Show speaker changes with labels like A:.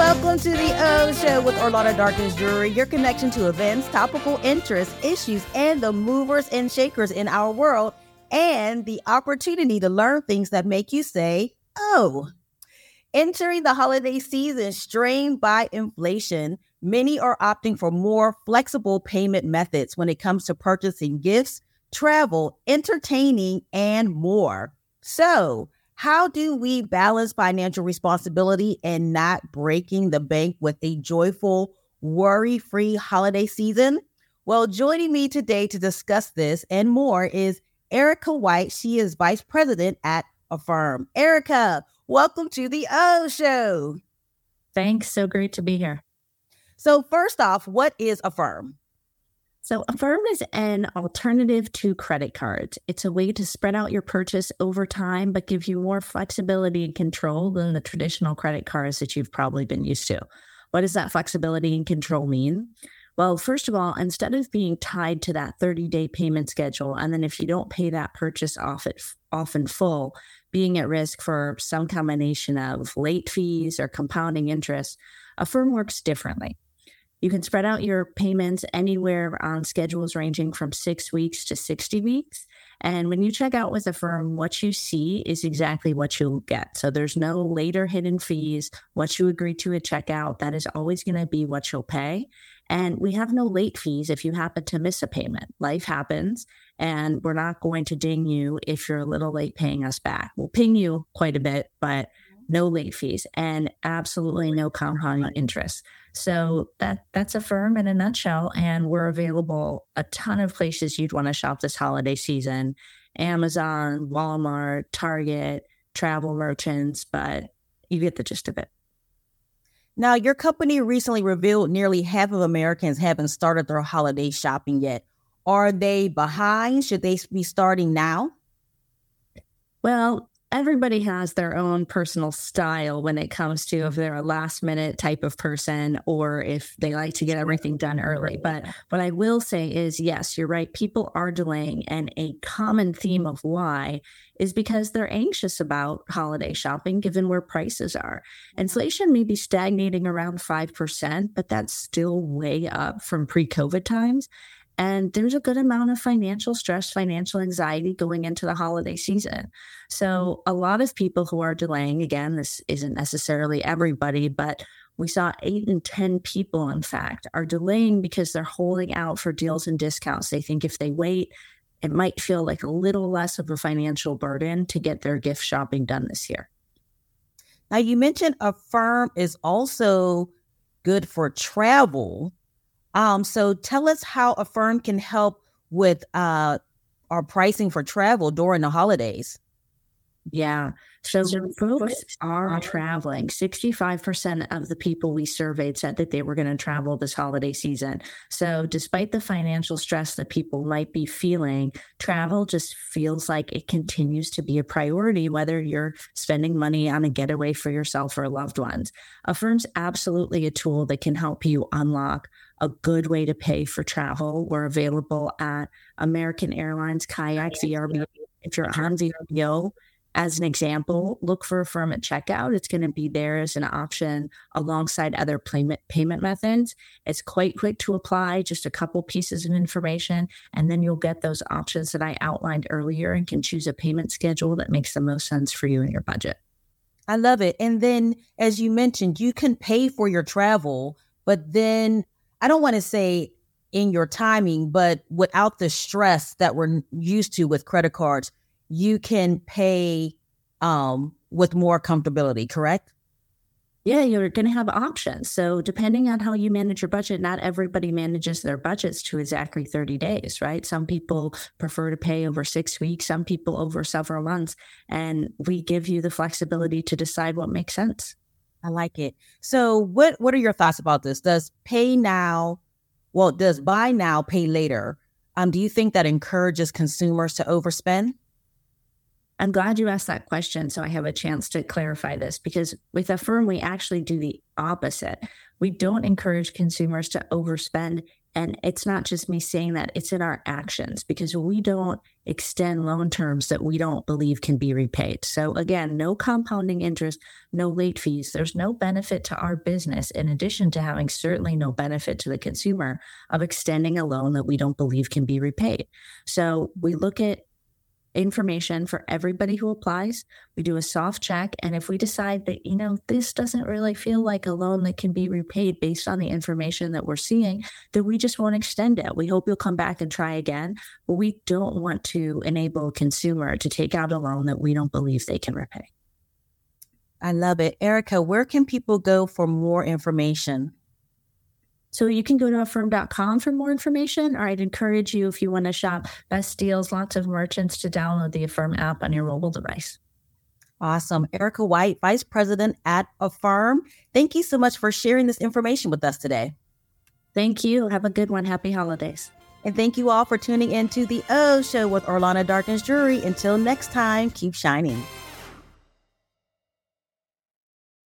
A: Welcome to the Ohh Show with Orlana Darkins Drewery, your connection to events, topical interests, issues, and the movers and shakers in our world, and the opportunity to learn things that make you say, oh. Entering the holiday season strained by inflation, many are opting for more flexible payment methods when it comes to purchasing gifts, travel, entertaining, and more. So, how do we balance financial responsibility and not breaking the bank with a joyful, worry free holiday season? Well, joining me today to discuss this and more is Erica White. She is Vice President at Affirm. Erica, welcome to the Ohh Show.
B: Thanks. So great to be here.
A: So, first off, what is Affirm?
B: So, Affirm is an alternative to credit cards. It's a way to spread out your purchase over time, but give you more flexibility and control than the traditional credit cards that you've probably been used to. What does that flexibility and control mean? Well, first of all, instead of being tied to that 30 day payment schedule, and then if you don't pay that purchase off, it, off in full, being at risk for some combination of late fees or compounding interest, Affirm works differently. You can spread out your payments anywhere on schedules ranging from six weeks to 60 weeks. And when you check out with Affirm, what you see is exactly what you'll get. So there's no later hidden fees. What you agree to at checkout, that is always going to be what you'll pay. And we have no late fees if you happen to miss a payment. Life happens, and we're not going to ding you if you're a little late paying us back. We'll ping you quite a bit, but no late fees and absolutely no compounding interest. So that that's Affirm in a nutshell. And we're available a ton of places you'd want to shop this holiday season. Amazon, Walmart, Target, travel merchants, but you get the gist of it.
A: Now, your company recently revealed nearly half of Americans haven't started their holiday shopping yet. Are they behind? Should they be starting now?
B: Well, everybody has their own personal style when it comes to if they're a last minute type of person or if they like to get everything done early. But what I will say is, yes, you're right. People are delaying. And a common theme of why is because they're anxious about holiday shopping given where prices are. Inflation may be stagnating around 5%, but that's still way up from pre COVID times. And there's a good amount of financial stress, financial anxiety going into the holiday season. So, mm-hmm. a lot of people who are delaying, again, this isn't necessarily everybody, but we saw eight in 10 people, in fact, are delaying because they're holding out for deals and discounts. They think if they wait, it might feel like a little less of a financial burden to get their gift shopping done this year.
A: Now, you mentioned Affirm is also good for travel. Um, so tell us how Affirm can help with uh, our pricing for travel during the holidays.
B: Yeah. So, so folks are traveling. 65% of the people we surveyed said that they were going to travel this holiday season. So, despite the financial stress that people might be feeling, travel just feels like it continues to be a priority, whether you're spending money on a getaway for yourself or loved ones. Affirm's absolutely a tool that can help you unlock a good way to pay for travel. We're available at American Airlines, Kayak, VRBO. If you're uh-huh. on VRBO, as an example, look for Affirm at checkout. It's going to be there as an option alongside other payment payment methods. It's quite quick to apply, just a couple pieces of information, and then you'll get those options that I outlined earlier and can choose a payment schedule that makes the most sense for you and your budget.
A: I love it. And then, as you mentioned, you can pay for your travel, but then I don't want to say in your timing, but without the stress that we're used to with credit cards, you can pay um, with more comfortability, correct?
B: Yeah, you're going to have options. So, depending on how you manage your budget, not everybody manages their budgets to exactly 30 days, right? Some people prefer to pay over six weeks, some people over several months. And we give you the flexibility to decide what makes sense.
A: I like it. So what what are your thoughts about this? Does pay now, well, does buy now, pay later? Um, do you think that encourages consumers to overspend?
B: I'm glad you asked that question. So I have a chance to clarify this because with Affirm, we actually do the opposite. We don't encourage consumers to overspend And it's not just me saying that, it's in our actions because we don't extend loan terms that we don't believe can be repaid. So, again, no compounding interest, no late fees. There's no benefit to our business, in addition to having certainly no benefit to the consumer of extending a loan that we don't believe can be repaid. So, we look at information for everybody who applies. We do a soft check. And if we decide that, you know, this doesn't really feel like a loan that can be repaid based on the information that we're seeing, then we just won't extend it. We hope you'll come back and try again. But we don't want to enable a consumer to take out a loan that we don't believe they can repay.
A: I love it. Erica, where can people go for more information?
B: So you can go to affirm.com for more information, or I'd encourage you if you want to shop best deals, lots of merchants to download the Affirm app on your mobile device.
A: Awesome. Erica White, Vice President at Affirm. Thank you so much for sharing this information with us today.
B: Thank you. Have a good one. Happy holidays.
A: And thank you all for tuning in to the Ohh Show with Orlana Darkins Drewery. Until next time, keep shining.